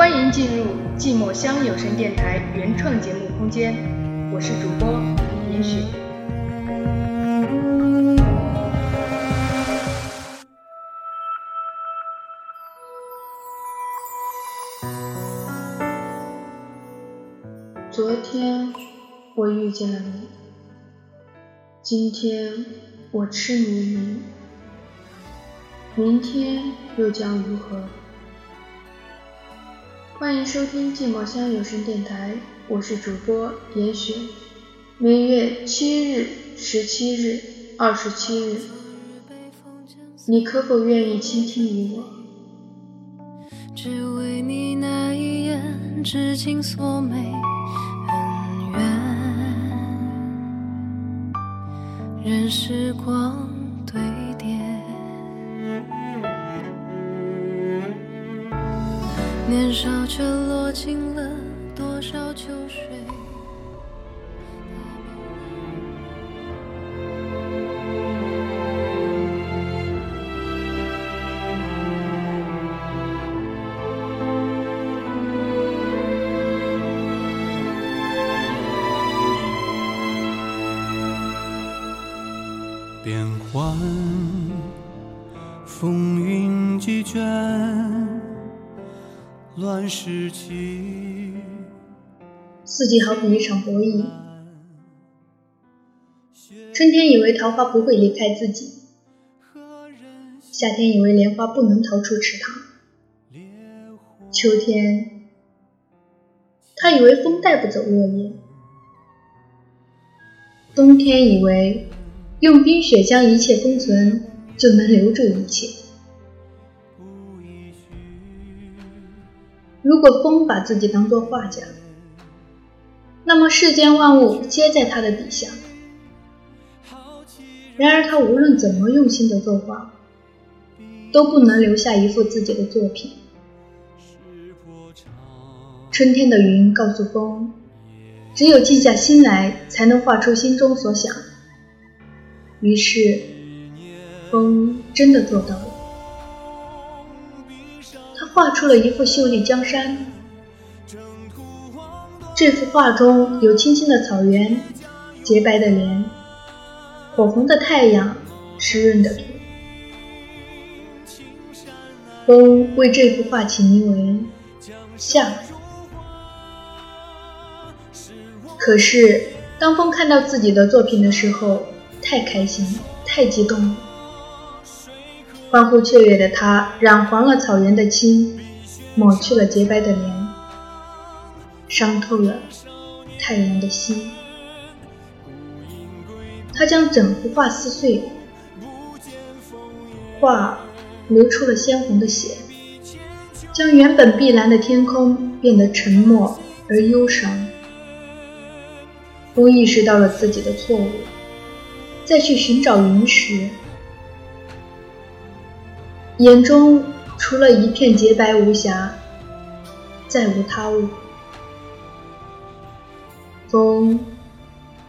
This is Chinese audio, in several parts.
欢迎进入寂寞乡有声电台原创节目空间，我是主播严雪。昨天我遇见了你，今天我痴迷于你，明天又将如何？欢迎收听寂寞乡有声电台，我是主播严雪。每月七日、十七日、二十七日，你可否愿意倾听于我？只为你那一眼，至今锁眉恩怨，任时光年少却落尽了多少秋水。变幻，风云几卷，乱世起。四季好比一场博弈，春天以为桃花不会离开自己，夏天以为莲花不能逃出池塘，秋天他以为风带不走落叶，冬天以为用冰雪将一切封存就能留住一切。如果风把自己当作画家，那么世间万物皆在他的笔下。然而他无论怎么用心的作画，都不能留下一幅自己的作品。春天的云告诉风，只有静下心来，才能画出心中所想。于是，风真的做到了，他画出了一幅秀丽江山。这幅画中有青青的草原、洁白的莲、火红的太阳、湿润的土。风为这幅画起名为“夏”。可是，当风看到自己的作品的时候，太开心，太激动了。欢呼雀跃的他，染黄了草原的青，抹去了洁白的莲，伤透了太阳的心。他将整幅画撕碎，画流出了鲜红的血，将原本碧蓝的天空变得沉默而忧伤。风意识到了自己的错误，再去寻找云时，眼中除了一片洁白无瑕，再无他物。风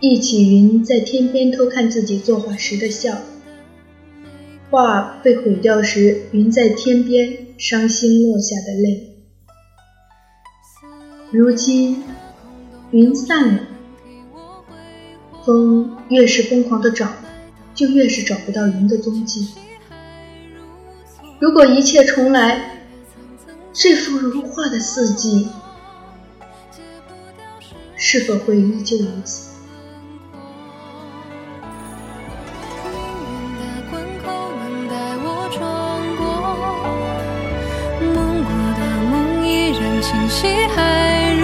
忆起云在天边偷看自己作画时的笑，画被毁掉时，云在天边伤心落下的泪。如今，云散了。风越是疯狂的找，就越是找不到云的踪迹。如果一切重来，这幅如画的四季，是否会依旧如此？清晰还